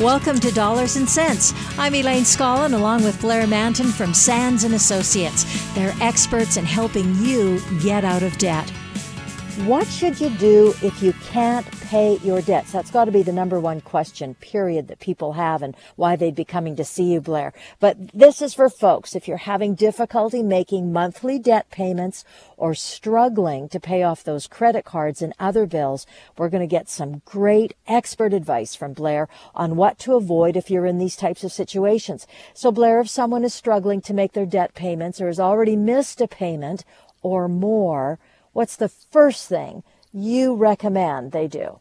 Welcome to Dollars and Sense. I'm Elaine Scollin along with Blair Mantin from Sands and Associates. They're experts in helping you get out of debt. What should you do if you can't pay your debts? That's got to be the number one question, period, that people have and why they'd be coming to see you, Blair. But this is for folks if you're having difficulty making monthly debt payments or struggling to pay off those credit cards and other bills. We're going to get some great expert advice from Blair on what to avoid if you're in these types of situations. So, Blair, if someone is struggling to make their debt payments or has already missed a payment or more, what's the first thing you recommend they do?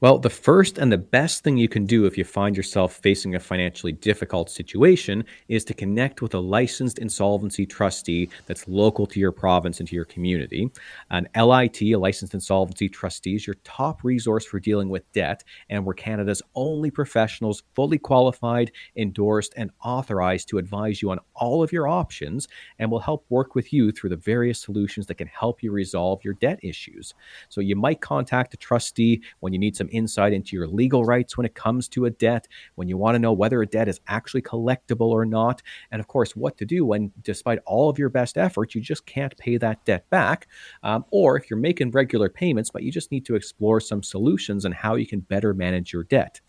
Well, the first and the best thing you can do if you find yourself facing a financially difficult situation is to connect with a licensed insolvency trustee that's local to your province and to your community. An LIT, a licensed insolvency trustee, is your top resource for dealing with debt, and we're Canada's only professionals fully qualified, endorsed, and authorized to advise you on all of your options and will help work with you through the various solutions that can help you resolve your debt issues. So you might contact a trustee when you need some insight into your legal rights when it comes to a debt, when you want to know whether a debt is actually collectible or not, and of course, what to do when, despite all of your best efforts, you just can't pay that debt back. Um, or if you're making regular payments, but you just need to explore some solutions on how you can better manage your debt.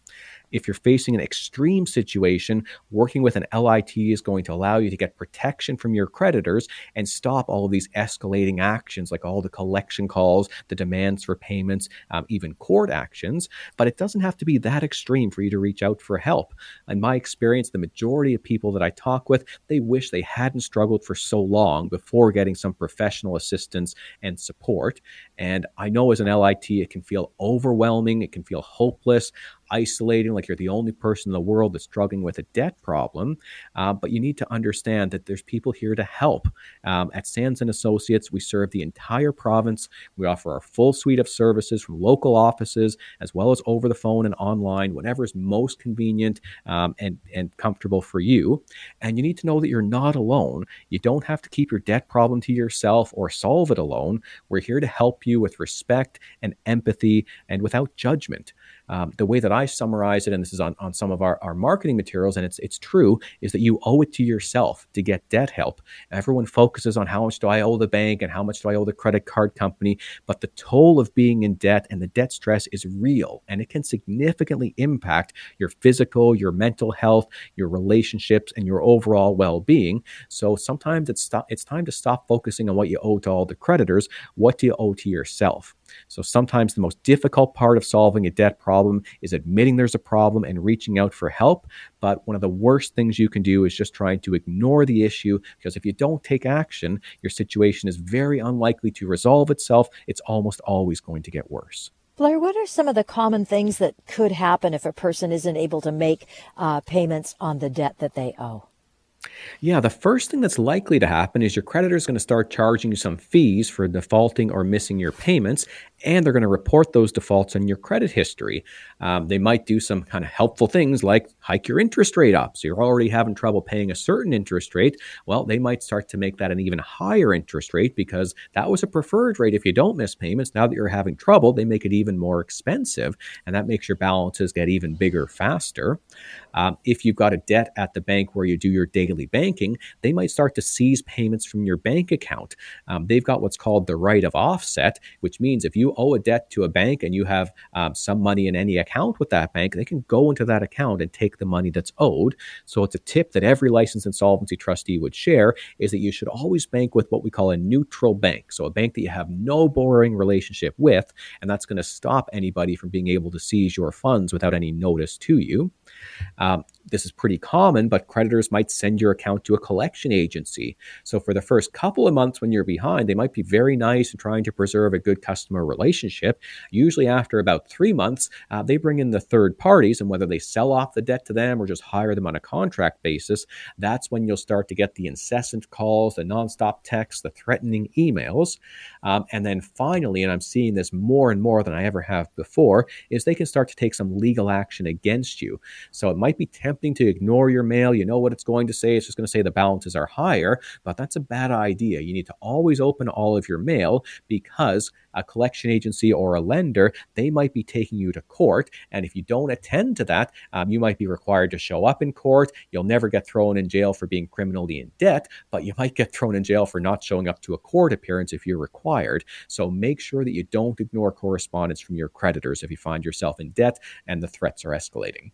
If you're facing an extreme situation, working with an LIT is going to allow you to get protection from your creditors and stop all of these escalating actions, like all the collection calls, the demands for payments, um, even court actions. But it doesn't have to be that extreme for you to reach out for help. In my experience, the majority of people that I talk with, they wish they hadn't struggled for so long before getting some professional assistance and support. And I know as an LIT, it can feel overwhelming, it can feel hopeless isolating, like you're the only person in the world that's struggling with a debt problem. Uh, but you need to understand that there's people here to help. Um, at Sands and Associates, we serve the entire province. We offer our full suite of services from local offices as well as over the phone and online, whatever is most convenient um, and and comfortable for you. And you need to know that you're not alone. You don't have to keep your debt problem to yourself or solve it alone. We're here to help you with respect and empathy and without judgment. Um, the way that I summarize it, and this is on, on some of our, our marketing materials, and it's it's true, is that you owe it to yourself to get debt help. Everyone focuses on how much do I owe the bank and how much do I owe the credit card company, but the toll of being in debt and the debt stress is real, and it can significantly impact your physical, your mental health, your relationships, and your overall well-being. So sometimes it's it's time to stop focusing on what you owe to all the creditors. What do you owe to yourself? So sometimes the most difficult part of solving a debt problem is admitting there's a problem and reaching out for help. But one of the worst things you can do is just trying to ignore the issue because if you don't take action, your situation is very unlikely to resolve itself. It's almost always going to get worse. Blair, what are some of the common things that could happen if a person isn't able to make uh, payments on the debt that they owe? Yeah, the first thing that's likely to happen is your creditor is going to start charging you some fees for defaulting or missing your payments, and they're going to report those defaults on your credit history. Um, they might do some kind of helpful things like hike your interest rate up. So you're already having trouble paying a certain interest rate. Well, they might start to make that an even higher interest rate because that was a preferred rate if you don't miss payments. Now that you're having trouble, they make it even more expensive, and that makes your balances get even bigger faster. Um, if you've got a debt at the bank where you do your daily banking, they might start to seize payments from your bank account. Um, they've got what's called the right of offset, which means if you owe a debt to a bank and you have um, some money in any account with that bank, they can go into that account and take the money that's owed. So it's a tip that every licensed insolvency trustee would share is that you should always bank with what we call a neutral bank. So a bank that you have no borrowing relationship with, and that's going to stop anybody from being able to seize your funds without any notice to you. Um, this is pretty common, but creditors might send your account to a collection agency. So for the first couple of months when you're behind, they might be very nice and trying to preserve a good customer relationship. Usually after about three months, uh, they bring in the third parties, and whether they sell off the debt to them or just hire them on a contract basis, that's when you'll start to get the incessant calls, the nonstop texts, the threatening emails. Um, and then finally, and I'm seeing this more and more than I ever have before, is they can start to take some legal action against you. So it might be tempting to ignore your mail. You know what it's going to say. It's just going to say the balances are higher, but that's a bad idea. You need to always open all of your mail because a collection agency or a lender, they might be taking you to court. And if you don't attend to that, um, you might be required to show up in court. You'll never get thrown in jail for being criminally in debt, but you might get thrown in jail for not showing up to a court appearance if you're required. So make sure that you don't ignore correspondence from your creditors if you find yourself in debt and the threats are escalating.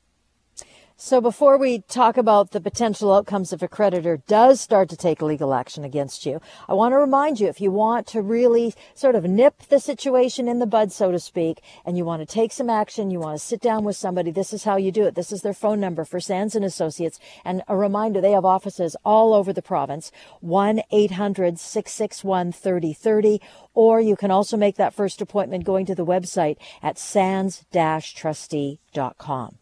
So before we talk about the potential outcomes if a creditor does start to take legal action against you, I want to remind you if you want to really sort of nip the situation in the bud, so to speak, and you want to take some action, you want to sit down with somebody, this is how you do it. This is their phone number for Sands and Associates. And a reminder, they have offices all over the province. 1-800-661-3030. Or you can also make that first appointment going to the website at sands-trustee.com.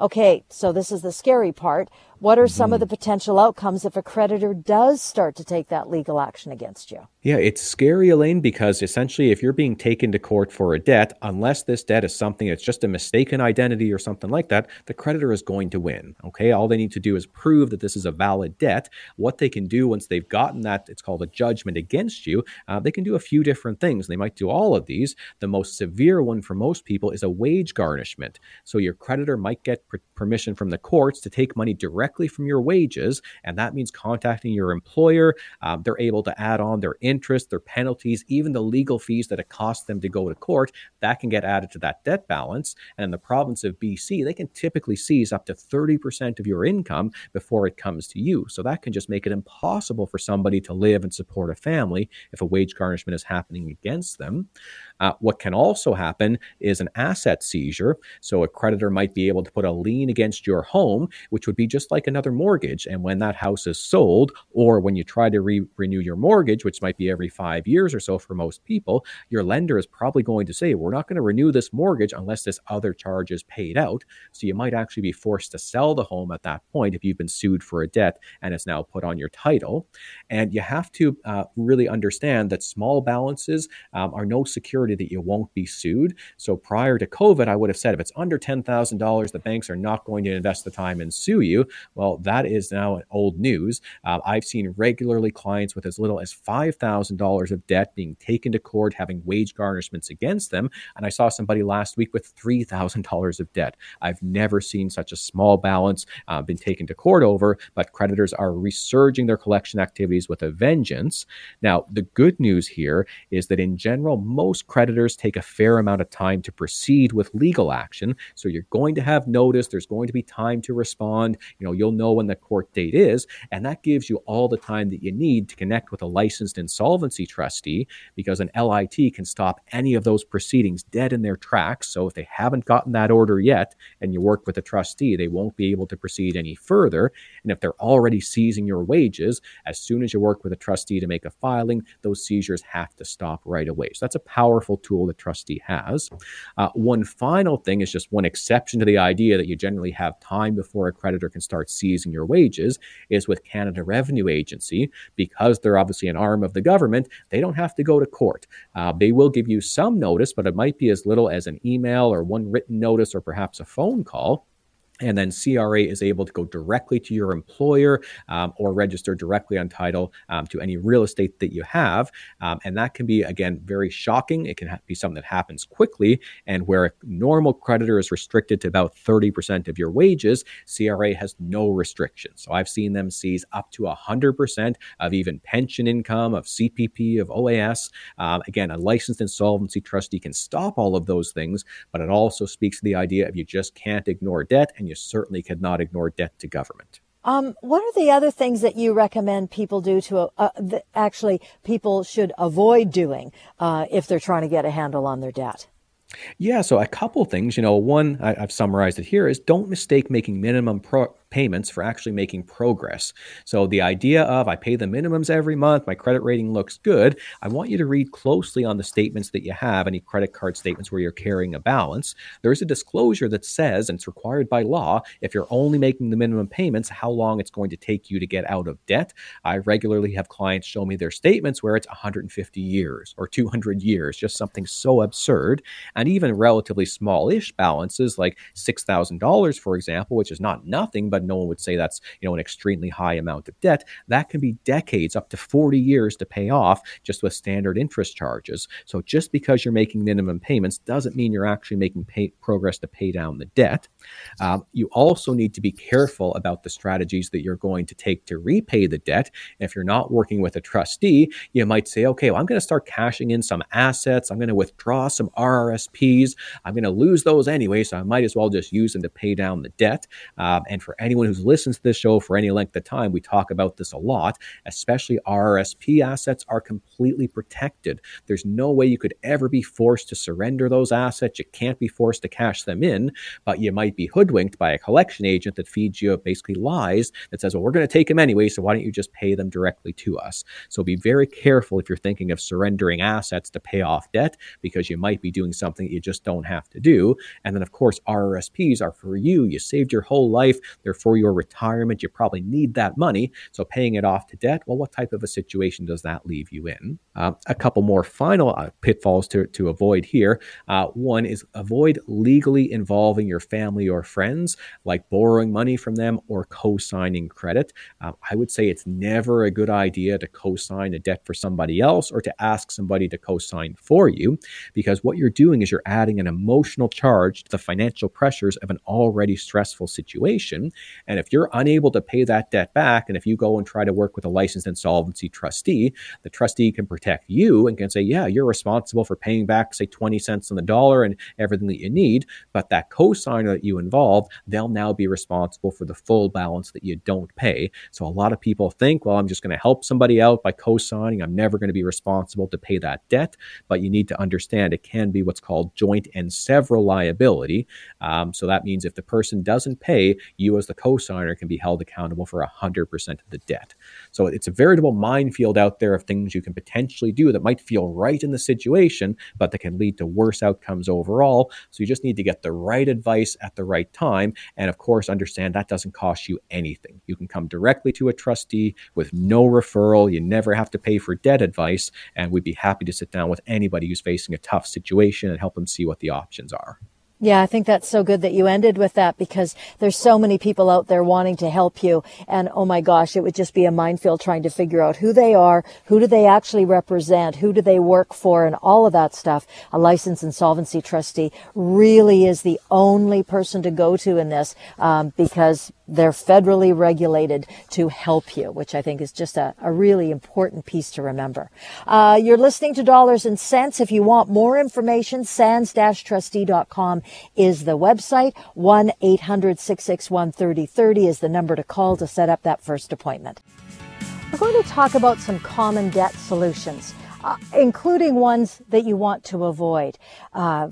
Okay, so this is the scary part. What are some mm-hmm. of the potential outcomes if a creditor does start to take that legal action against you? Yeah, it's scary, Elaine, because essentially, if you're being taken to court for a debt, unless this debt is something that's just a mistaken identity or something like that, the creditor is going to win. Okay, all they need to do is prove that this is a valid debt. What they can do once they've gotten that, it's called a judgment against you, uh, they can do a few different things. They might do all of these. The most severe one for most people is a wage garnishment. So your creditor might get per- permission from the courts to take money directly from your wages, and that means contacting your employer. Um, they're able to add on their interest, their penalties, even the legal fees that it costs them to go to court, that can get added to that debt balance. And in the province of BC, they can typically seize up to 30% of your income before it comes to you. So that can just make it impossible for somebody to live and support a family if a wage garnishment is happening against them. Uh, what can also happen is an asset seizure. So a creditor might be able to put a lien against your home, which would be just like another mortgage. And when that house is sold, or when you try to re- renew your mortgage, which might be every five years or so for most people, your lender is probably going to say, We're not going to renew this mortgage unless this other charge is paid out. So you might actually be forced to sell the home at that point if you've been sued for a debt and it's now put on your title. And you have to uh, really understand that small balances um, are no security that you won't be sued. So prior to COVID, I would have said if it's under $10,000, the banks are not going to invest the time and sue you. Well, that is now old news. Uh, I've seen regularly clients with as little as $5,000 of debt being taken to court, having wage garnishments against them. And I saw somebody last week with $3,000 of debt. I've never seen such a small balance uh, been taken to court over, but creditors are resurging their collection activities with a vengeance. Now, the good news here is that in general, most creditors take a fair amount of time to proceed with legal action. So you're going to have notice, there's going to be time to respond. You know, you'll know when the court date is, and that gives you all the time that you need to connect with a licensed insolvency trustee because an LIT can stop any of those proceedings dead in their tracks. So if they haven't gotten that order yet and you work with a trustee, they won't be able to proceed any further. And if they're already seizing your wages, as soon as you work with a trustee to make a filing, those seizures have to stop right away. So that's a powerful tool the trustee has. Uh, one final thing is just one exception to the idea that you generally have time before a creditor can start seizing your wages is with Canada Revenue Agency. Because they're obviously an arm of the government, they don't have to go to court. Uh, they will give you some notice, but it might be as little as an email or one written notice or perhaps a phone call. And then CRA is able to go directly to your employer um, or register directly on title um, to any real estate that you have. Um, and that can be, again, very shocking. It can ha- be something that happens quickly. And where a normal creditor is restricted to about 30% of your wages, CRA has no restrictions. So I've seen them seize up to 100% of even pension income, of CPP, of OAS. Um, again, a licensed insolvency trustee can stop all of those things, but it also speaks to the idea of you just can't ignore debt and you certainly cannot ignore debt to government. Um, what are the other things that you recommend people do to uh, uh that actually people should avoid doing uh, if they're trying to get a handle on their debt? Yeah, so a couple things. You know, one I, have summarized it here is don't mistake making minimum pro- payments for actually making progress. So the idea of I pay the minimums every month, my credit rating looks good, I want you to read closely on the statements that you have, any credit card statements where you're carrying a balance. There's a disclosure that says, and it's required by law, if you're only making the minimum payments, how long it's going to take you to get out of debt. I regularly have clients show me their statements where it's 150 years or 200 years, just something so absurd. And even relatively smallish balances like $6,000, for example, which is not nothing, but no one would say that's you know an extremely high amount of debt. That can be decades, up to 40 years to pay off just with standard interest charges. So just because you're making minimum payments doesn't mean you're actually making pay- progress to pay down the debt. Um, you also need to be careful about the strategies that you're going to take to repay the debt. If you're not working with a trustee, you might say, okay, well, I'm going to start cashing in some assets. I'm going to withdraw some RRSPs. I'm going to lose those anyway, so I might as well just use them to pay down the debt. Um, and for anyone who's listened to this show for any length of time, we talk about this a lot, especially RRSP assets are completely protected. There's no way you could ever be forced to surrender those assets. You can't be forced to cash them in, but you might be hoodwinked by a collection agent that feeds you basically lies that says, well, we're going to take them anyway, so why don't you just pay them directly to us? So be very careful if you're thinking of surrendering assets to pay off debt because you might be doing something that you just don't have to do. And then, of course, RRSPs are for you. You saved your whole life, they're for your retirement. You probably need that money. So paying it off to debt, well, what type of a situation does that leave you in? Uh, a couple more final uh, pitfalls to, to avoid here. Uh, one is avoid legally involving your family or friends, like borrowing money from them or co signing credit. Um, I would say it's never a good idea to co sign a debt for somebody else or to ask somebody to co sign for you, because what you're doing is you're adding an emotional charge to the financial pressures of an already stressful situation. And if you're unable to pay that debt back, and if you go and try to work with a licensed insolvency trustee, the trustee can protect you and can say, yeah, you're responsible for paying back, say, 20 cents on the dollar and everything that you need. But that co signer that you involve, they'll now be responsible for the full balance that you don't pay. So a lot of people think, well, I'm just going to help somebody out by cosigning. I'm never going to be responsible to pay that debt. But you need to understand it can be what's called joint and several liability. Um, so that means if the person doesn't pay, you as the co signer can be held accountable for 100% of the debt. So it's a veritable minefield out there of things you can potentially do that might feel right in the situation, but that can lead to worse outcomes overall. So you just need to get the right advice at the right time. And of course, understand that doesn't cost you anything. You can come directly to a trustee with no referral. You never have to pay for debt advice. And we'd be happy to sit down with anybody who's facing a tough situation and help them see what the options are. Yeah, I think that's so good that you ended with that because there's so many people out there wanting to help you. And oh my gosh, it would just be a minefield trying to figure out who they are, who do they actually represent, who do they work for, and all of that stuff. A licensed insolvency trustee really is the only person to go to in this um, because they're federally regulated to help you, which I think is just a, a really important piece to remember. Uh, you're listening to Dollars and Sense. If you want more information, sands-trustee.com is the website. 1-800-661-3030 is the number to call to set up that first appointment. We're going to talk about some common debt solutions, uh, including ones that you want to avoid. Uh,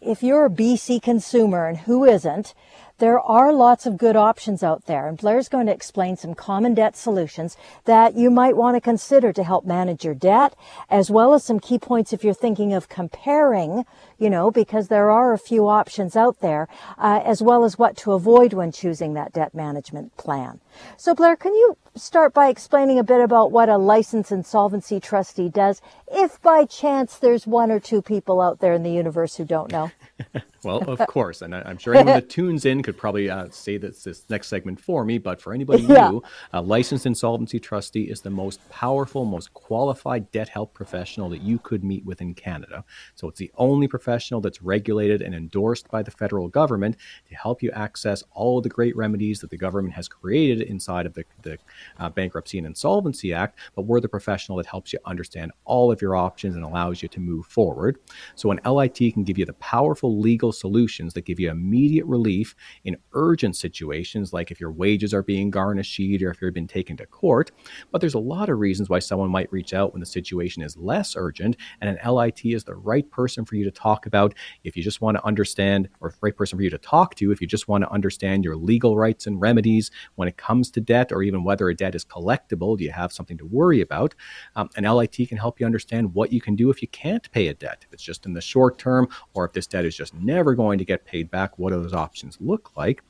if you're a BC consumer and who isn't, there are lots of good options out there, and Blair's going to explain some common debt solutions that you might want to consider to help manage your debt, as well as some key points if you're thinking of comparing, you know, because there are a few options out there, uh, as well as what to avoid when choosing that debt management plan. So, Blair, can you start by explaining a bit about what a licensed insolvency trustee does, if by chance there's one or two people out there in the universe who don't know? well, of course. And I, am sure anyone that tunes in could probably uh, say this, this next segment for me. But for anybody yeah. new, a licensed insolvency trustee is the most powerful, most qualified debt help professional that you could meet with in Canada. So it's the only professional that's regulated and endorsed by the federal government to help you access all of the great remedies that the government has created inside of the, the uh, Bankruptcy and Insolvency Act. But we're the professional that helps you understand all of your options and allows you to move forward. So an LIT can give you the powerful legal solutions that give you immediate relief in urgent situations, like if your wages are being garnished or if you've been taken to court. But there's a lot of reasons why someone might reach out when the situation is less urgent, and an LIT is the right person for you to talk about if you just want to understand, or the right person for you to talk to if you just want to understand your legal rights and remedies when it comes to debt, or even whether a debt is collectible. Do you have something to worry about? Um, an LIT can help you understand what you can do if you can't pay a debt. If it's just in the short term, or if this debt is just never going to get paid back, what those options look like?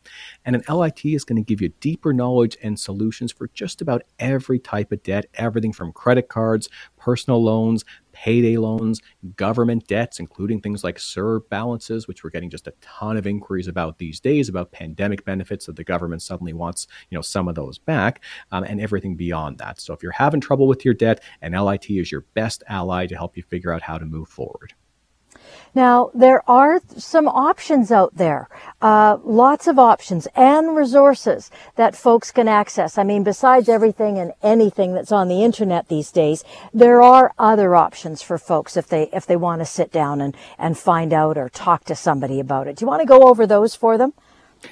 And an LIT is going to give you deeper knowledge and solutions for just about every type of debt, everything from credit cards, personal loans, payday loans, government debts, including things like CERB balances, which we're getting just a ton of inquiries about these days about pandemic benefits that the government suddenly wants, you know, some of those back, um, and everything beyond that. So if you're having trouble with your debt, an LIT is your best ally to help you figure out how to move forward. Now, there are some options out there, uh, lots of options and resources that folks can access. I mean, besides everything and anything that's on the internet these days, there are other options for folks if they, if they want to sit down and, and find out or talk to somebody about it. Do you want to go over those for them?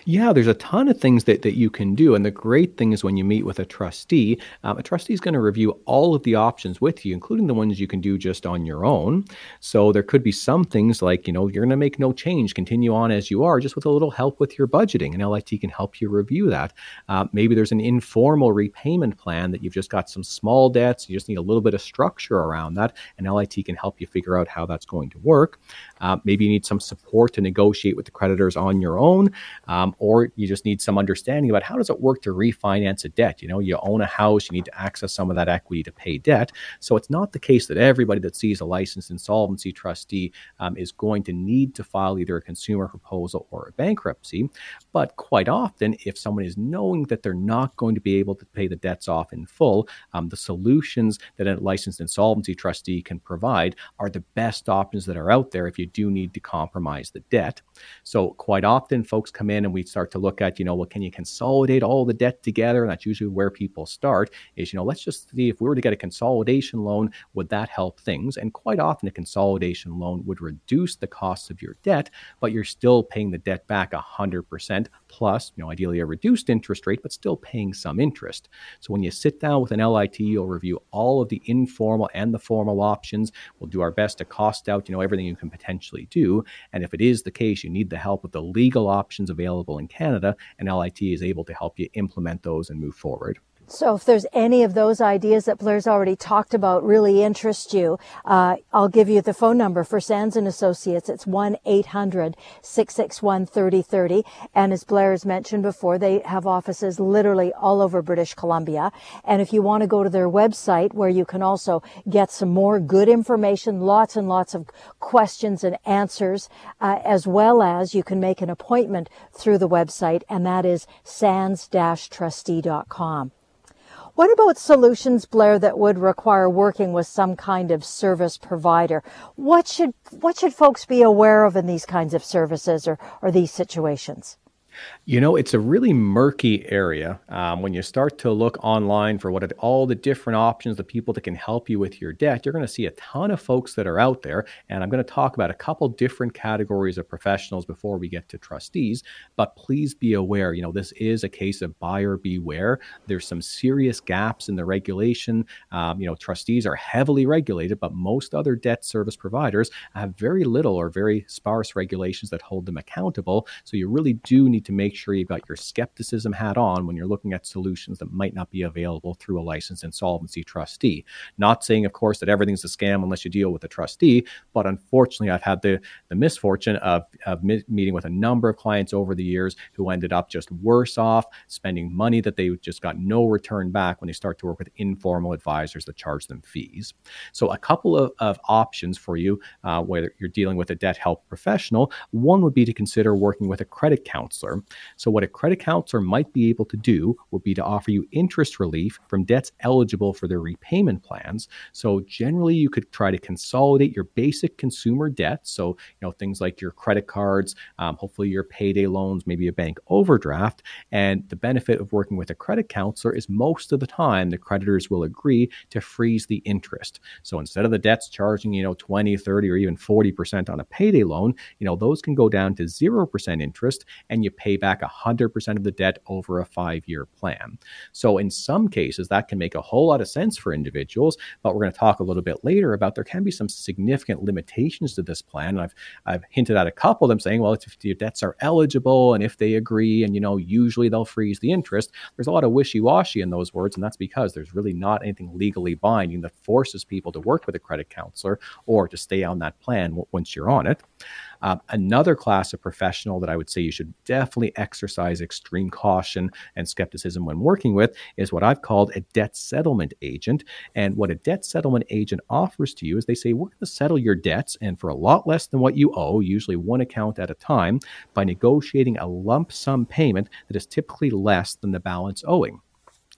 Yeah, there's a ton of things that, that you can do. And the great thing is when you meet with a trustee, um, a trustee is going to review all of the options with you, including the ones you can do just on your own. So there could be some things like, you know, you're going to make no change, continue on as you are, just with a little help with your budgeting. And LIT can help you review that. Uh, maybe there's an informal repayment plan that you've just got some small debts, you just need a little bit of structure around that. And LIT can help you figure out how that's going to work. Uh, maybe you need some support to negotiate with the creditors on your own. Um, or you just need some understanding about how does it work to refinance a debt. You know, you own a house, you need to access some of that equity to pay debt. So it's not the case that everybody that sees a licensed insolvency trustee um, is going to need to file either a consumer proposal or a bankruptcy. But quite often, if someone is knowing that they're not going to be able to pay the debts off in full, um, the solutions that a licensed insolvency trustee can provide are the best options that are out there if you do need to compromise the debt. So quite often, folks come in and we start to look at, you know, well, can you consolidate all the debt together? And that's usually where people start is, you know, let's just see if we were to get a consolidation loan, would that help things? And quite often a consolidation loan would reduce the cost of your debt, but you're still paying the debt back 100% plus, you know, ideally a reduced interest rate, but still paying some interest. So when you sit down with an LIT, you'll review all of the informal and the formal options. We'll do our best to cost out, you know, everything you can potentially do. And if it is the case, you need the help of the legal options available in Canada, and LIT is able to help you implement those and move forward. So if there's any of those ideas that Blair's already talked about really interest you, uh, I'll give you the phone number for Sands and Associates. It's 1-800-661-3030. And as Blair has mentioned before, they have offices literally all over British Columbia. And if you want to go to their website where you can also get some more good information, lots and lots of questions and answers, uh, as well as you can make an appointment through the website and that is sands-trustee.com. What about solutions, Blair, that would require working with some kind of service provider? What should, what should folks be aware of in these kinds of services or, or these situations? You know, it's a really murky area um, when you start to look online for what are all the different options, the people that can help you with your debt. You're going to see a ton of folks that are out there, and I'm going to talk about a couple different categories of professionals before we get to trustees. But please be aware, you know, this is a case of buyer beware. There's some serious gaps in the regulation. Um, you know, trustees are heavily regulated, but most other debt service providers have very little or very sparse regulations that hold them accountable. So you really do need to make sure you've got your skepticism hat on when you're looking at solutions that might not be available through a licensed insolvency trustee. Not saying, of course, that everything's a scam unless you deal with a trustee, but unfortunately, I've had the, the misfortune of, of meeting with a number of clients over the years who ended up just worse off, spending money that they just got no return back when they start to work with informal advisors that charge them fees. So, a couple of, of options for you, uh, whether you're dealing with a debt help professional, one would be to consider working with a credit counselor So, what a credit counselor might be able to do would be to offer you interest relief from debts eligible for their repayment plans. So, generally, you could try to consolidate your basic consumer debt. So, you know, things like your credit cards, um, hopefully your payday loans, maybe a bank overdraft. And the benefit of working with a credit counselor is most of the time the creditors will agree to freeze the interest. So, instead of the debts charging, you know, 20, 30, or even 40% on a payday loan, you know, those can go down to 0% interest and you pay back 100% of the debt over a five year plan. So, in some cases, that can make a whole lot of sense for individuals, but we're going to talk a little bit later about there can be some significant limitations to this plan. And I've, I've hinted at a couple of them saying, well, if your debts are eligible and if they agree, and, you know, usually they'll freeze the interest, there's a lot of wishy washy in those words. And that's because there's really not anything legally binding that forces people to work with a credit counselor or to stay on that plan once you're on it. Um, another class of professional that I would say you should definitely exercise extreme caution and skepticism when working with is what I've called a debt settlement agent. And what a debt settlement agent offers to you is they say, we're going to settle your debts and for a lot less than what you owe, usually one account at a time, by negotiating a lump sum payment that is typically less than the balance owing.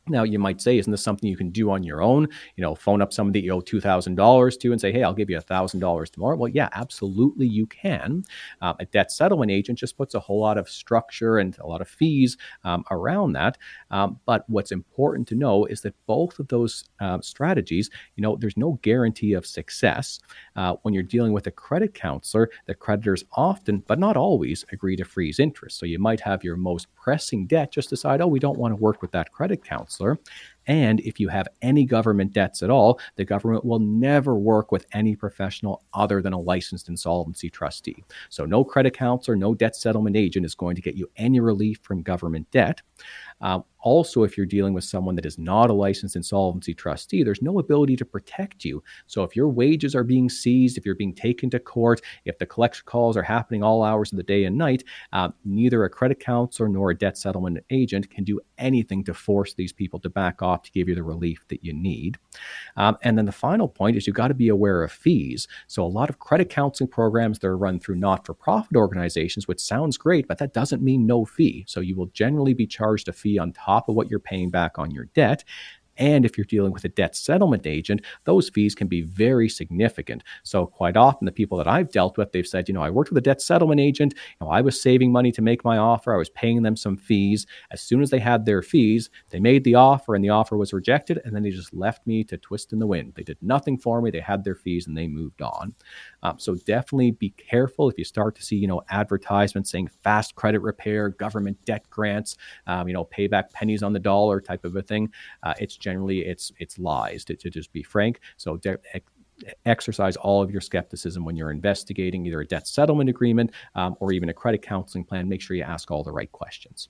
Now you might say, isn't this something you can do on your own? You know, phone up somebody you owe two thousand dollars to and say, "Hey, I'll give you thousand dollars tomorrow." Well, yeah, absolutely, you can. Uh, a debt settlement agent just puts a whole lot of structure and a lot of fees um, around that. Um, but what's important to know is that both of those uh, strategies, you know, there's no guarantee of success. Uh, when you're dealing with a credit counselor, the creditors often, but not always, agree to freeze interest. So you might have your most pressing debt just decide, "Oh, we don't want to work with that credit counselor." Counselor. And if you have any government debts at all, the government will never work with any professional other than a licensed insolvency trustee. So, no credit counselor, no debt settlement agent is going to get you any relief from government debt. Uh, also, if you're dealing with someone that is not a licensed insolvency trustee, there's no ability to protect you. So, if your wages are being seized, if you're being taken to court, if the collection calls are happening all hours of the day and night, uh, neither a credit counselor nor a debt settlement agent can do anything to force these people to back off to give you the relief that you need. Um, and then the final point is you've got to be aware of fees. So, a lot of credit counseling programs that are run through not for profit organizations, which sounds great, but that doesn't mean no fee. So, you will generally be charged a fee on top of what you're paying back on your debt. And if you're dealing with a debt settlement agent, those fees can be very significant. So quite often the people that I've dealt with, they've said, you know, I worked with a debt settlement agent, you know, I was saving money to make my offer, I was paying them some fees. As soon as they had their fees, they made the offer and the offer was rejected, and then they just left me to twist in the wind. They did nothing for me, they had their fees and they moved on. Um, so definitely be careful if you start to see, you know, advertisements saying fast credit repair, government debt grants, um, you know, payback pennies on the dollar type of a thing. Uh, it's generally it's it's lies to, to just be frank. So de- exercise all of your skepticism when you're investigating either a debt settlement agreement um, or even a credit counseling plan. Make sure you ask all the right questions.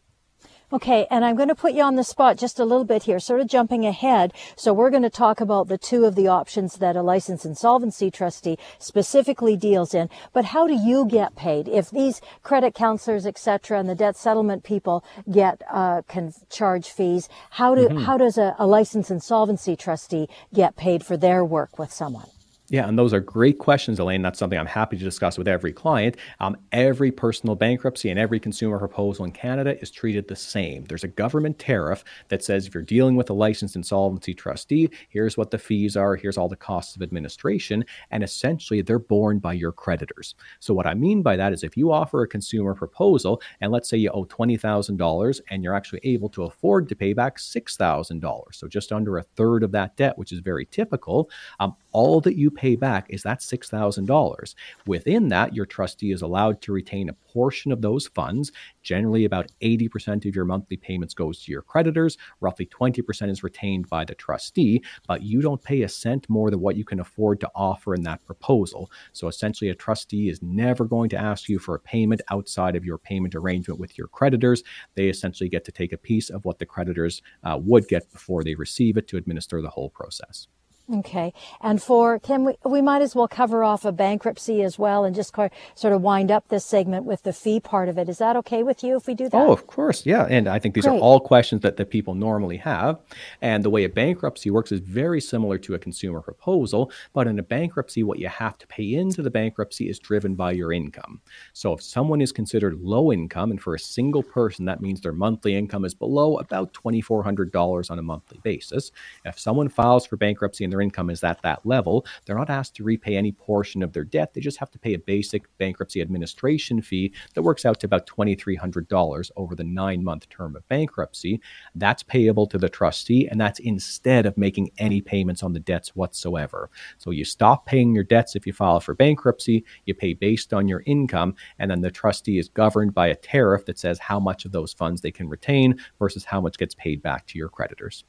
Okay, and I'm going to put you on the spot just a little bit here, sort of jumping ahead. So we're going to talk about the two of the options that a licensed insolvency trustee specifically deals in. But how do you get paid if these credit counselors, etc., and the debt settlement people get uh, can charge fees? How do mm-hmm. how does a, a licensed insolvency trustee get paid for their work with someone? Yeah, and those are great questions, Elaine. That's something I'm happy to discuss with every client. Um, every personal bankruptcy and every consumer proposal in Canada is treated the same. There's a government tariff that says if you're dealing with a licensed insolvency trustee, here's what the fees are, here's all the costs of administration, and essentially they're borne by your creditors. So, what I mean by that is if you offer a consumer proposal, and let's say you owe $20,000 and you're actually able to afford to pay back $6,000, so just under a third of that debt, which is very typical, um, all that you pay back is that $6,000. Within that, your trustee is allowed to retain a portion of those funds. Generally, about 80% of your monthly payments goes to your creditors, roughly 20% is retained by the trustee, but you don't pay a cent more than what you can afford to offer in that proposal. So essentially, a trustee is never going to ask you for a payment outside of your payment arrangement with your creditors. They essentially get to take a piece of what the creditors uh, would get before they receive it to administer the whole process. Okay. And for, can we, we might as well cover off a bankruptcy as well and just sort of wind up this segment with the fee part of it. Is that okay with you if we do that? Oh, of course. Yeah. And I think these Great. are all questions that, that people normally have. And the way a bankruptcy works is very similar to a consumer proposal. But in a bankruptcy, what you have to pay into the bankruptcy is driven by your income. So if someone is considered low income, and for a single person, that means their monthly income is below about $2,400 on a monthly basis. If someone files for bankruptcy and their income is at that level, they're not asked to repay any portion of their debt. They just have to pay a basic bankruptcy administration fee that works out to about $2,300 over the nine month term of bankruptcy. That's payable to the trustee, and that's instead of making any payments on the debts whatsoever. So you stop paying your debts if you file for bankruptcy, you pay based on your income, and then the trustee is governed by a tariff that says how much of those funds they can retain versus how much gets paid back to your creditors.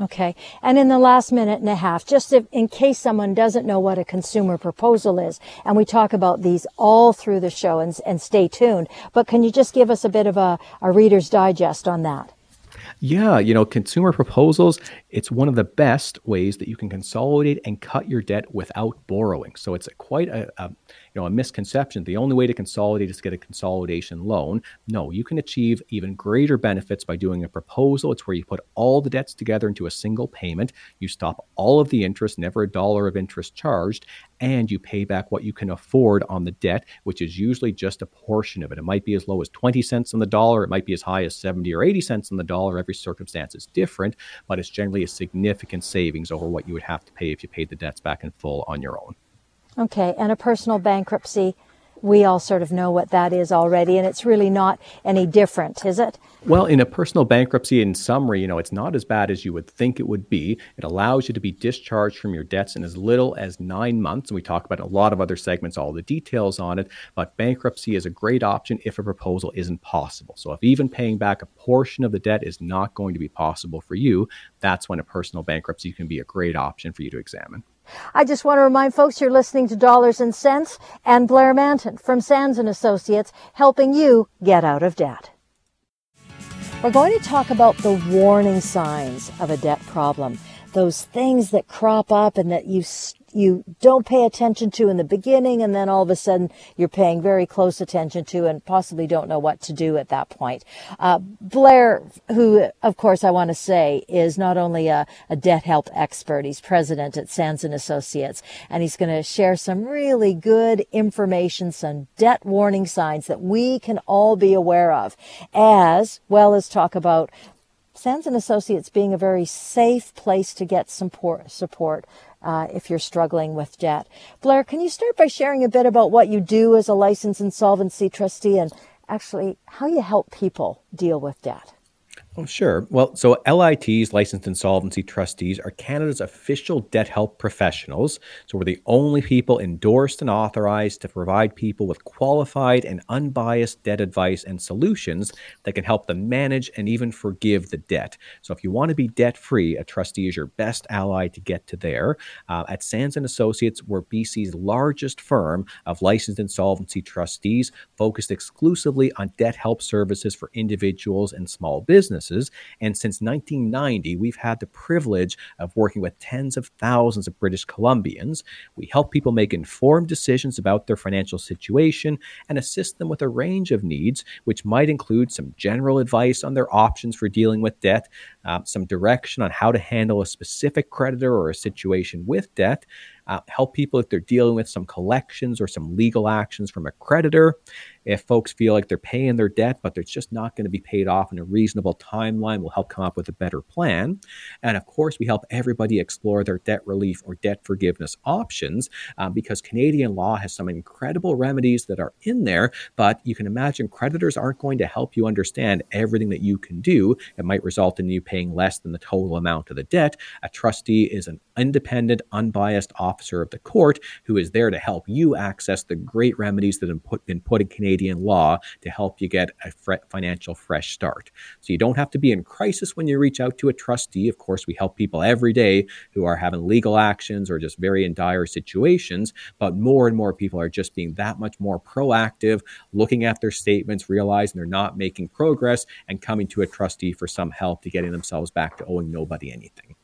Okay. And in the last minute and a half, just if, in case someone doesn't know what a consumer proposal is, and we talk about these all through the show and, and stay tuned, but can you just give us a bit of a, a reader's digest on that? Yeah, you know, consumer proposals, it's one of the best ways that you can consolidate and cut your debt without borrowing. So it's a quite a, a you know a misconception. The only way to consolidate is to get a consolidation loan. No, you can achieve even greater benefits by doing a proposal. It's where you put all the debts together into a single payment. You stop all of the interest, never a dollar of interest charged, and you pay back what you can afford on the debt, which is usually just a portion of it. It might be as low as 20 cents on the dollar, it might be as high as 70 or 80 cents on the dollar. Every circumstance is different, but it's generally a significant savings over what you would have to pay if you paid the debts back in full on your own. Okay, and a personal bankruptcy we all sort of know what that is already, and it's really not any different, is it? Well, in a personal bankruptcy, in summary, you know, it's not as bad as you would think it would be. It allows you to be discharged from your debts in as little as nine months. And we talk about a lot of other segments, all the details on it. But bankruptcy is a great option if a proposal isn't possible. So if even paying back a portion of the debt is not going to be possible for you, that's when a personal bankruptcy can be a great option for you to examine. I just want to remind folks you're listening to Dollars and Sense and Blair Mantin from Sands and Associates helping you get out of debt. We're going to talk about the warning signs of a debt problem. Those things that crop up and that you you don't pay attention to in the beginning and then all of a sudden you're paying very close attention to and possibly don't know what to do at that point. Uh, Blair, who of course I want to say is not only a, a debt help expert, he's president at Sands and Associates, and he's going to share some really good information, some debt warning signs that we can all be aware of, as well as talk about Sands and Associates being a very safe place to get support, support uh, if you're struggling with debt. Blair, can you start by sharing a bit about what you do as a licensed insolvency trustee and actually how you help people deal with debt? Oh, sure. Well, so LITs, licensed insolvency trustees, are Canada's official debt help professionals. So we're the only people endorsed and authorized to provide people with qualified and unbiased debt advice and solutions that can help them manage and even forgive the debt. So if you want to be debt free, a trustee is your best ally to get to there. Uh, at Sands and Associates, we're BC's largest firm of licensed insolvency trustees, focused exclusively on debt help services for individuals and small businesses And since 1990, we've had the privilege of working with tens of thousands of British Columbians. We help people make informed decisions about their financial situation and assist them with a range of needs, which might include some general advice on their options for dealing with debt, uh, some direction on how to handle a specific creditor or a situation with debt, uh, help people if they're dealing with some collections or some legal actions from a creditor. If folks feel like they're paying their debt, but they're just not going to be paid off in a reasonable timeline, we'll help come up with a better plan. And of course, we help everybody explore their debt relief or debt forgiveness options um, because Canadian law has some incredible remedies that are in there. But you can imagine creditors aren't going to help you understand everything that you can do. It might result in you paying less than the total amount of the debt. A trustee is an independent, unbiased officer of the court who is there to help you access the great remedies that have been put in Canadian law to help you get a fre- financial fresh start. So you don't have to be in crisis when you reach out to a trustee. Of course, we help people every day who are having legal actions or just very in dire situations, but more and more people are just being that much more proactive, looking at their statements, realizing they're not making progress, and coming to a trustee for some help to getting themselves back to owing nobody anything.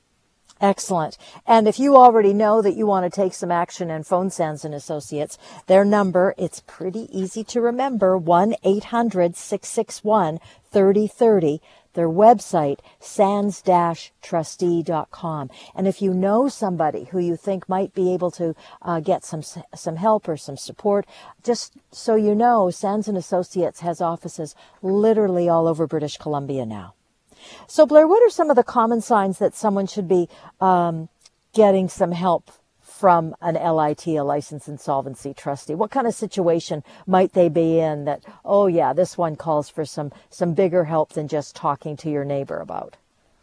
Excellent. And if you already know that you want to take some action and phone Sands and Associates, their number, it's pretty easy to remember, 1-800-661-3030. Their website, sands-trustee.com. And if you know somebody who you think might be able to uh, get some some help or some support, just so you know, Sands and Associates has offices literally all over British Columbia now. So, Blair, what are some of the common signs that someone should be um, getting some help from an LIT, a licensed insolvency trustee? What kind of situation might they be in that, oh yeah, this one calls for some some bigger help than just talking to your neighbor about?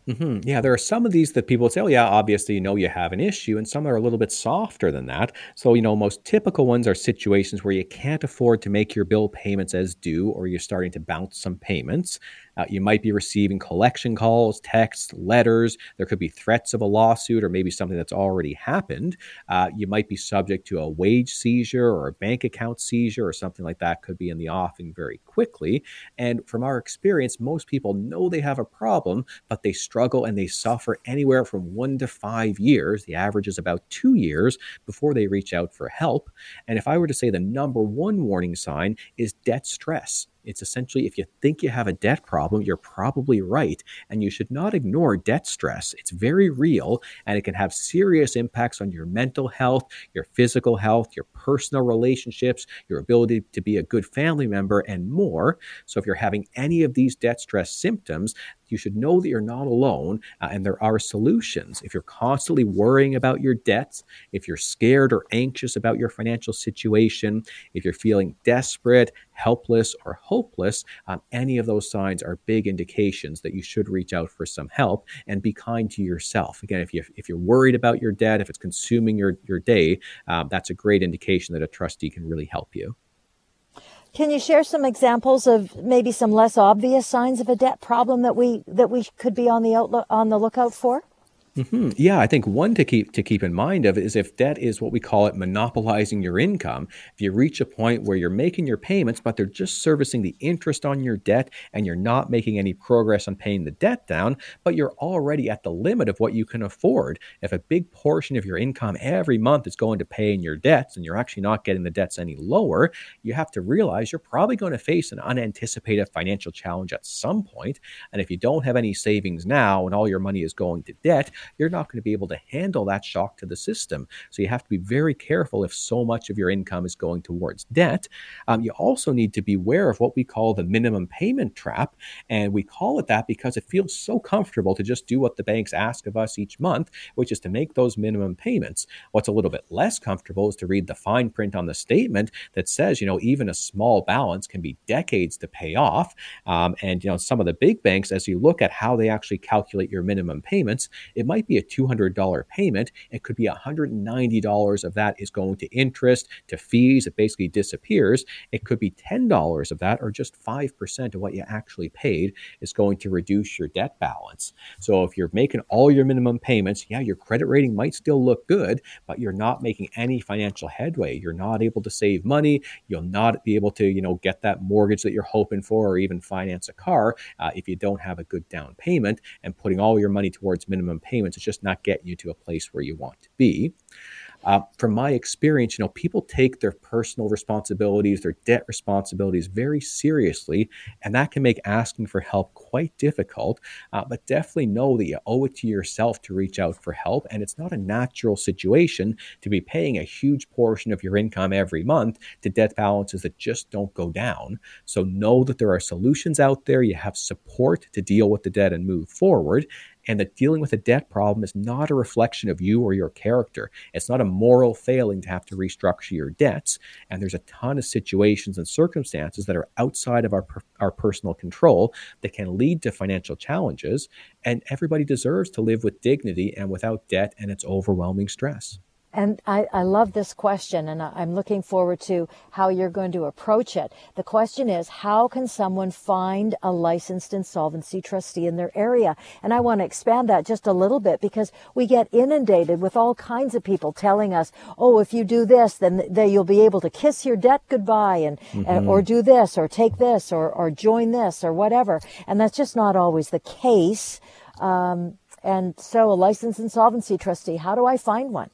Mm-hmm. Yeah, there are some of these that people say, oh, yeah, obviously, you know, you have an issue, and some are a little bit softer than that. So, you know, most typical ones are situations where you can't afford to make your bill payments as due, or you're starting to bounce some payments. Uh, you might be receiving collection calls, texts, letters. There could be threats of a lawsuit or maybe something that's already happened. Uh, you might be subject to a wage seizure or a bank account seizure or something like that could be in the offing very quickly. And from our experience, most people know they have a problem, but they struggle and they suffer anywhere from one to five years. The average is about two years before they reach out for help. And if I were to say the number one warning sign is debt stress, it's essentially if you think you have a debt problem, you're probably right. And you should not ignore debt stress. It's very real and it can have serious impacts on your mental health, your physical health, your personal relationships, your ability to be a good family member, and more. So if you're having any of these debt stress symptoms, you should know that you're not alone uh, and there are solutions. If you're constantly worrying about your debts, if you're scared or anxious about your financial situation, if you're feeling desperate, helpless, or hopeless, um, any of those signs are big indications that you should reach out for some help and be kind to yourself. Again, if, you, if you're worried about your debt, if it's consuming your, your day, um, that's a great indication that a trustee can really help you. Can you share some examples of maybe some less obvious signs of a debt problem that we that we could be on the outlook on the lookout for? Mm-hmm. Yeah, I think one to keep to keep in mind of is if debt is what we call it monopolizing your income. If you reach a point where you're making your payments, but they're just servicing the interest on your debt, and you're not making any progress on paying the debt down, but you're already at the limit of what you can afford. If a big portion of your income every month is going to paying your debts, and you're actually not getting the debts any lower, you have to realize you're probably going to face an unanticipated financial challenge at some point. And if you don't have any savings now, and all your money is going to debt you're not going to be able to handle that shock to the system. So you have to be very careful if so much of your income is going towards debt. Um, you also need to be aware of what we call the minimum payment trap. And we call it that because it feels so comfortable to just do what the banks ask of us each month, which is to make those minimum payments. What's a little bit less comfortable is to read the fine print on the statement that says, you know, even a small balance can be decades to pay off. Um, and, you know, some of the big banks, as you look at how they actually calculate your minimum payments, it might be a $200 payment. It could be $190 of that is going to interest, to fees. It basically disappears. It could be $10 of that, or just 5% of what you actually paid is going to reduce your debt balance. So if you're making all your minimum payments, yeah, your credit rating might still look good, but you're not making any financial headway. You're not able to save money. You'll not be able to, you know, get that mortgage that you're hoping for or even finance a car uh, if you don't have a good down payment and putting all your money towards minimum payments payments. It's just not getting you to a place where you want to be. Uh, from my experience, you know, people take their personal responsibilities, their debt responsibilities very seriously, and that can make asking for help quite difficult. Uh, but definitely know that you owe it to yourself to reach out for help, and it's not a natural situation to be paying a huge portion of your income every month to debt balances that just don't go down. So know that there are solutions out there. You have support to deal with the debt and move forward and that dealing with a debt problem is not a reflection of you or your character. It's not a moral failing to have to restructure your debts. And there's a ton of situations and circumstances that are outside of our, our personal control that can lead to financial challenges. And everybody deserves to live with dignity and without debt and its overwhelming stress. And I, I love this question, and I'm looking forward to how you're going to approach it. The question is, how can someone find a licensed insolvency trustee in their area? And I want to expand that just a little bit because we get inundated with all kinds of people telling us, oh, if you do this, then, then you'll be able to kiss your debt goodbye, and, mm-hmm. and or do this, or take this, or, or join this, or whatever. And that's just not always the case. Um, And so, a licensed insolvency trustee, how do I find one?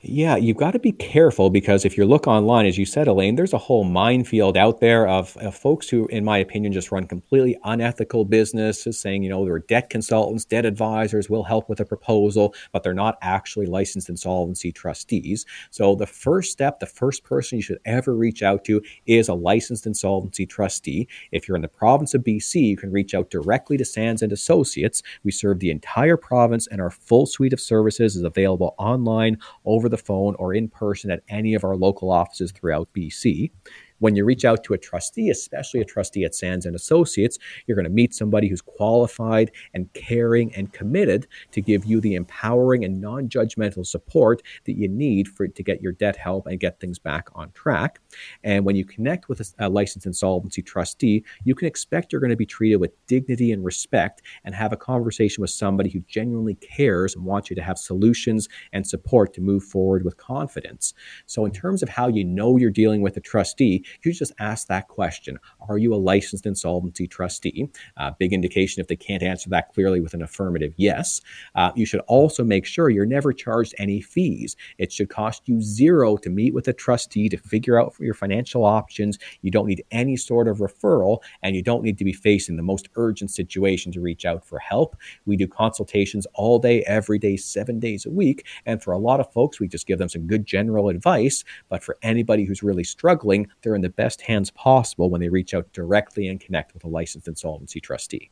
Yeah, you've got to be careful because if you look online, as you said, Elaine, there's a whole minefield out there of, of, folks who, in my opinion, just run completely unethical businesses saying, you know, they're debt consultants, debt advisors, will help with a proposal, but they're not actually licensed insolvency trustees. So the first step, the first person you should ever reach out to is a licensed insolvency trustee. If you're in the province of BC, you can reach out directly to Sands and Associates. We serve the entire province and our full suite of services is available online over the phone or in person at any of our local offices throughout BC. When you reach out to a trustee, especially a trustee at Sands and Associates, you're going to meet somebody who's qualified and caring and committed to give you the empowering and non-judgmental support that you need for to get your debt help and get things back on track. And when you connect with a, a licensed insolvency trustee, you can expect you're going to be treated with dignity and respect and have a conversation with somebody who genuinely cares and wants you to have solutions and support to move forward with confidence. So in terms of how you know you're dealing with a trustee, you just ask that question Are you a licensed insolvency trustee? Uh, big indication if they can't answer that clearly with an affirmative yes. Uh, you should also make sure you're never charged any fees. It should cost you zero to meet with a trustee to figure out your financial options. You don't need any sort of referral, and you don't need to be facing the most urgent situation to reach out for help. We do consultations all day, every day, seven days a week. And for a lot of folks, we just give them some good general advice. But for anybody who's really struggling, they're in the best hands possible when they reach out directly and connect with a licensed insolvency trustee.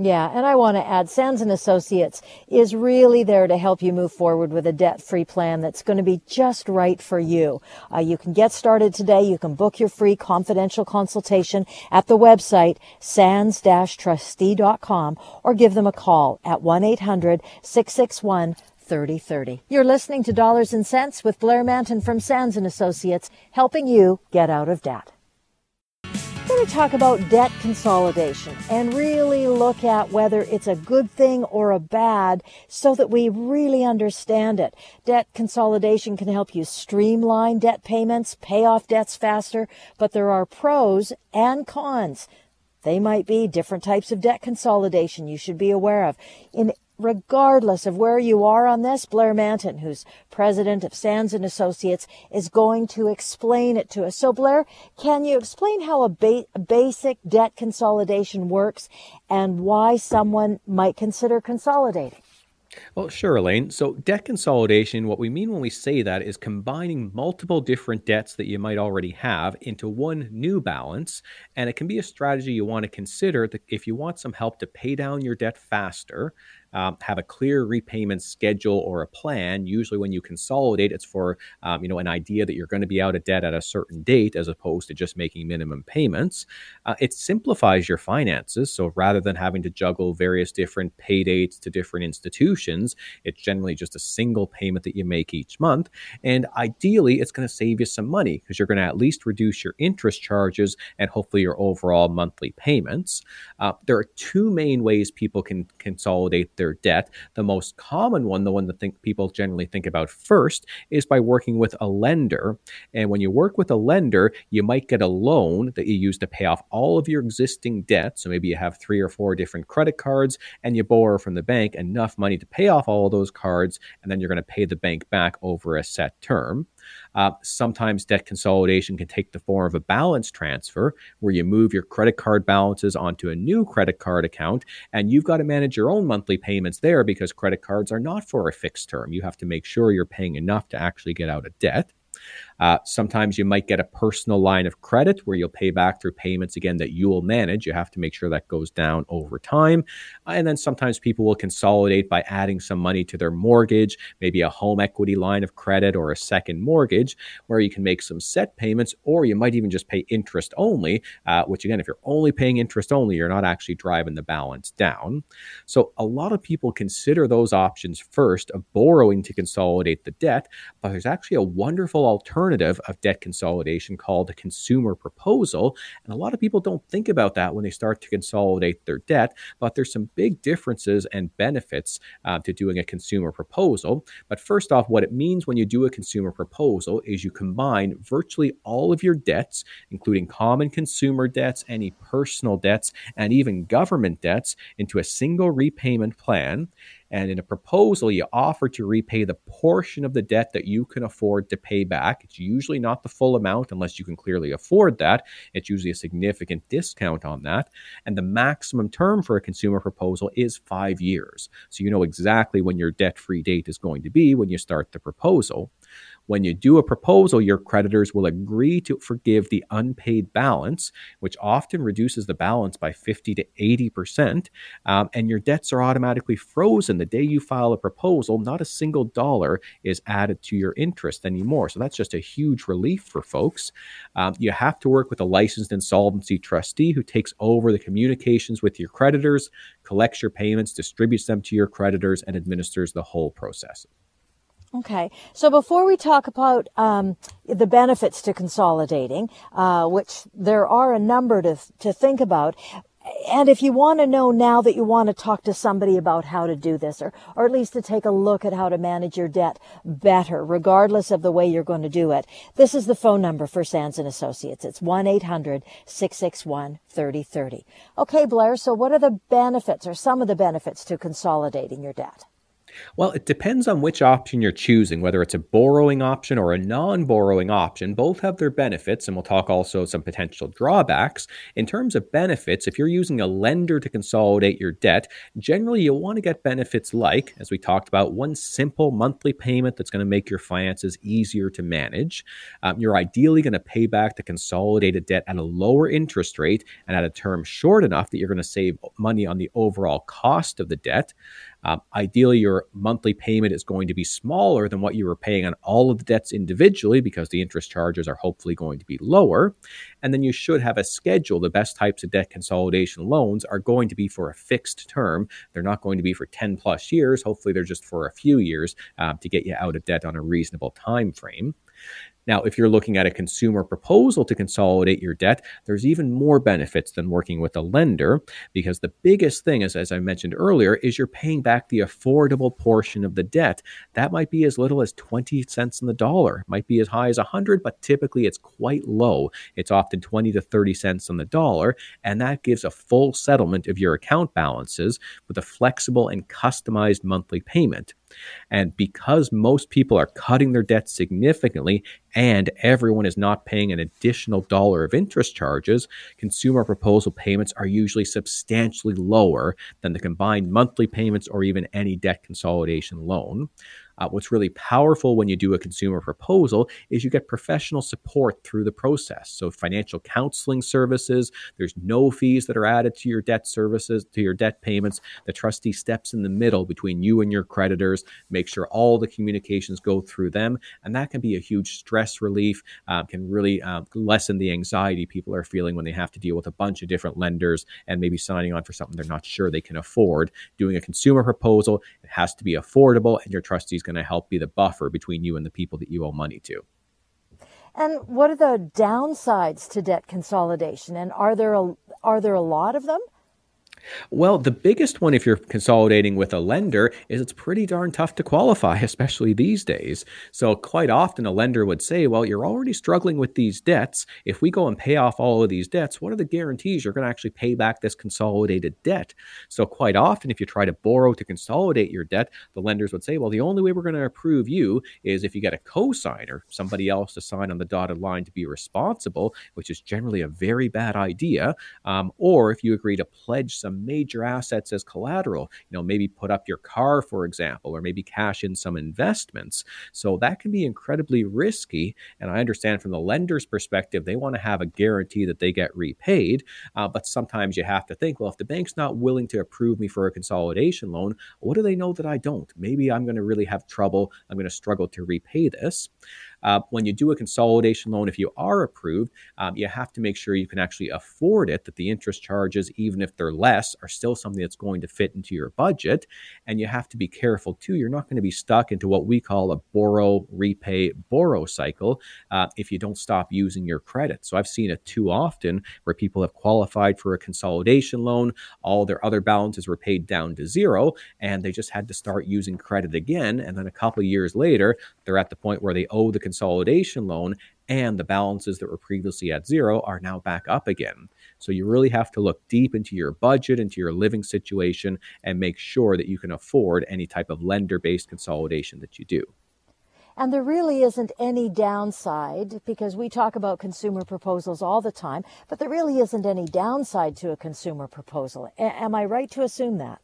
Yeah, and I want to add Sands and Associates is really there to help you move forward with a debt-free plan that's going to be just right for you. Uh, you can get started today. You can book your free confidential consultation at the website sands-trustee.com or give them a call at 1-800-661 3030. You're listening to Dollars and Sense with Blair Mantin from Sands and Associates, helping you get out of debt. We're going to talk about debt consolidation and really look at whether it's a good thing or a bad so that we really understand it. Debt consolidation can help you streamline debt payments, pay off debts faster, but there are pros and cons. They might be different types of debt consolidation you should be aware of. In regardless of where you are on this, Blair Mantin, who's president of Sands and Associates, is going to explain it to us. So, Blair, can you explain how a, ba- basic debt consolidation works and why someone might consider consolidating? Well, sure, Elaine. So, debt consolidation, what we mean when we say that is combining multiple different debts that you might already have into one new balance. And it can be a strategy you want to consider if you want some help to pay down your debt faster um, have a clear repayment schedule or a plan. Usually, when you consolidate, it's for um, you know an idea that you're going to be out of debt at a certain date, as opposed to just making minimum payments. Uh, it simplifies your finances. So rather than having to juggle various different pay dates to different institutions, it's generally just a single payment that you make each month. And ideally, it's going to save you some money because you're going to at least reduce your interest charges and hopefully your overall monthly payments. Uh, there are two main ways people can consolidate their debt. The most common one, the one that think people generally think about first, is by working with a lender. And when you work with a lender, you might get a loan that you use to pay off all of your existing debt. So maybe you have three or four different credit cards and you borrow from the bank enough money to pay off all those cards, and then you're going to pay the bank back over a set term. Uh, sometimes debt consolidation can take the form of a balance transfer where you move your credit card balances onto a new credit card account and you've got to manage your own monthly payments there because credit cards are not for a fixed term. You have to make sure you're paying enough to actually get out of debt. Uh, sometimes you might get a personal line of credit where you'll pay back through payments again that you'll manage. You have to make sure that goes down over time. Uh, and then sometimes people will consolidate by adding some money to their mortgage, maybe a home equity line of credit or a second mortgage, where you can make some set payments, or you might even just pay interest only, uh, which again, if you're only paying interest only, you're not actually driving the balance down. So a lot of people consider those options first of borrowing to consolidate the debt, but there's actually a wonderful alternative alternative of debt consolidation called a consumer proposal. And a lot of people don't think about that when they start to consolidate their debt, but there's some big differences and benefits uh, to doing a consumer proposal. But first off, what it means when you do a consumer proposal is you combine virtually all of your debts, including common consumer debts, any personal debts, and even government debts, into a single repayment plan And in a proposal, you offer to repay the portion of the debt that you can afford to pay back. It's usually not the full amount unless you can clearly afford that. It's usually a significant discount on that. And the maximum term for a consumer proposal is five years. So you know exactly when your debt free date is going to be when you start the proposal. When you do a proposal, your creditors will agree to forgive the unpaid balance, which often reduces the balance by 50 to 80%. Um, and your debts are automatically frozen the day you file a proposal. Not a single dollar is added to your interest anymore. So that's just a huge relief for folks. Um, you have to work with a licensed insolvency trustee who takes over the communications with your creditors, collects your payments, distributes them to your creditors, and administers the whole process. Okay, so before we talk about um, the benefits to consolidating, uh, which there are a number to to think about, and if you want to know now that you want to talk to somebody about how to do this, or or at least to take a look at how to manage your debt better, regardless of the way you're going to do it, this is the phone number for Sands and Associates. It's 1-800-661-3030. Okay, Blair. So what are the benefits, or some of the benefits to consolidating your debt? Well, it depends on which option you're choosing, whether it's a borrowing option or a non borrowing option. Both have their benefits, and we'll talk also some potential drawbacks. In terms of benefits, if you're using a lender to consolidate your debt, generally you'll want to get benefits like, as we talked about, one simple monthly payment that's going to make your finances easier to manage. Um, you're ideally going to pay back the consolidated debt at a lower interest rate and at a term short enough that you're going to save money on the overall cost of the debt. Um, ideally, your monthly payment is going to be smaller than what you were paying on all of the debts individually because the interest charges are hopefully going to be lower. And then you should have a schedule. The best types of debt consolidation loans are going to be for a fixed term. They're not going to be for 10 plus years. Hopefully, they're just for a few years um, to get you out of debt on a reasonable time frame. Now, if you're looking at a consumer proposal to consolidate your debt, there's even more benefits than working with a lender because the biggest thing, is, as I mentioned earlier, is you're paying back the affordable portion of the debt. That might be as little as 20 cents in the dollar, might be as high as 100, but typically it's quite low. It's often 20 to 30 cents on the dollar, and that gives a full settlement of your account balances with a flexible and customized monthly payment. And because most people are cutting their debt significantly and everyone is not paying an additional dollar of interest charges, consumer proposal payments are usually substantially lower than the combined monthly payments or even any debt consolidation loan. Uh, what's really powerful when you do a consumer proposal is you get professional support through the process. So, financial counseling services, there's no fees that are added to your debt services, to your debt payments. The trustee steps in the middle between you and your creditors, make sure all the communications go through them. And that can be a huge stress relief, uh, can really uh, lessen the anxiety people are feeling when they have to deal with a bunch of different lenders and maybe signing on for something they're not sure they can afford. Doing a consumer proposal, it has to be affordable, and your trustees going to help be the buffer between you and the people that you owe money to. And what are the downsides to debt consolidation? And are there a, are there a lot of them? Well, the biggest one, if you're consolidating with a lender, is it's pretty darn tough to qualify, especially these days. So, quite often, a lender would say, Well, you're already struggling with these debts. If we go and pay off all of these debts, what are the guarantees you're going to actually pay back this consolidated debt? So, quite often, if you try to borrow to consolidate your debt, the lenders would say, Well, the only way we're going to approve you is if you get a co-signer, somebody else to sign on the dotted line to be responsible, which is generally a very bad idea, um, or if you agree to pledge some major assets as collateral. You know, maybe put up your car, for example, or maybe cash in some investments. So that can be incredibly risky. And I understand from the lender's perspective, they want to have a guarantee that they get repaid. Uh, but sometimes you have to think, well, if the bank's not willing to approve me for a consolidation loan, what do they know that I don't? Maybe I'm going to really have trouble. I'm going to struggle to repay this. Uh, when you do a consolidation loan, if you are approved, um, you have to make sure you can actually afford it, that the interest charges, even if they're less, are still something that's going to fit into your budget. And you have to be careful too. You're not going to be stuck into what we call a borrow, repay, borrow cycle uh, if you don't stop using your credit. So I've seen it too often where people have qualified for a consolidation loan, all their other balances were paid down to zero, and they just had to start using credit again. And then a couple years later, they're at the point where they owe the consolidation loan and the balances that were previously at zero are now back up again. So you really have to look deep into your budget, into your living situation, and make sure that you can afford any type of lender based consolidation that you do. And there really isn't any downside because we talk about consumer proposals all the time, but there really isn't any downside to a consumer proposal. A- am I right to assume that?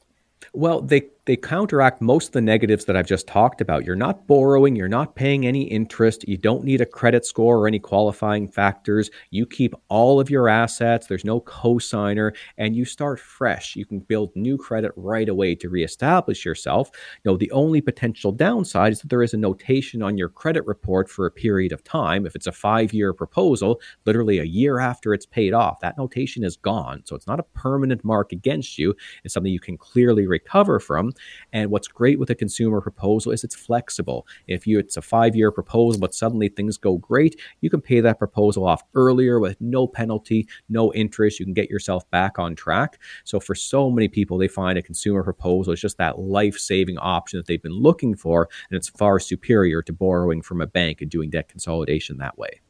Well, they they counteract most of the negatives that I've just talked about. You're not borrowing, you're not paying any interest, you don't need a credit score or any qualifying factors. You keep all of your assets, there's no cosigner, and you start fresh. You can build new credit right away to reestablish yourself. You know, the only potential downside is that there is a notation on your credit report for a period of time. If it's a 5-year proposal, literally a year after it's paid off, that notation is gone. So it's not a permanent mark against you. It's something you can clearly recover from. And what's great with a consumer proposal is it's flexible. If you it's a five year proposal, but suddenly things go great, you can pay that proposal off earlier with no penalty, no interest. You can get yourself back on track. So for so many people, they find a consumer proposal is just that life saving option that they've been looking for, and it's far superior to borrowing from a bank and doing debt consolidation that way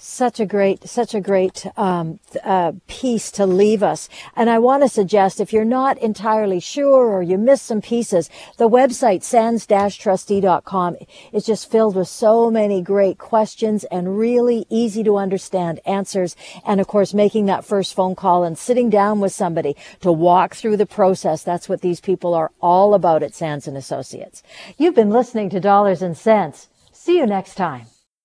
such a great, such a great um, uh, piece to leave us. And I want to suggest if you're not entirely sure or you missed some pieces, the website sands-trustee.com is just filled with so many great questions and really easy to understand answers. And of course, making that first phone call and sitting down with somebody to walk through the process. That's what these people are all about at Sands and Associates. You've been listening to Dollars and Sense. See you next time.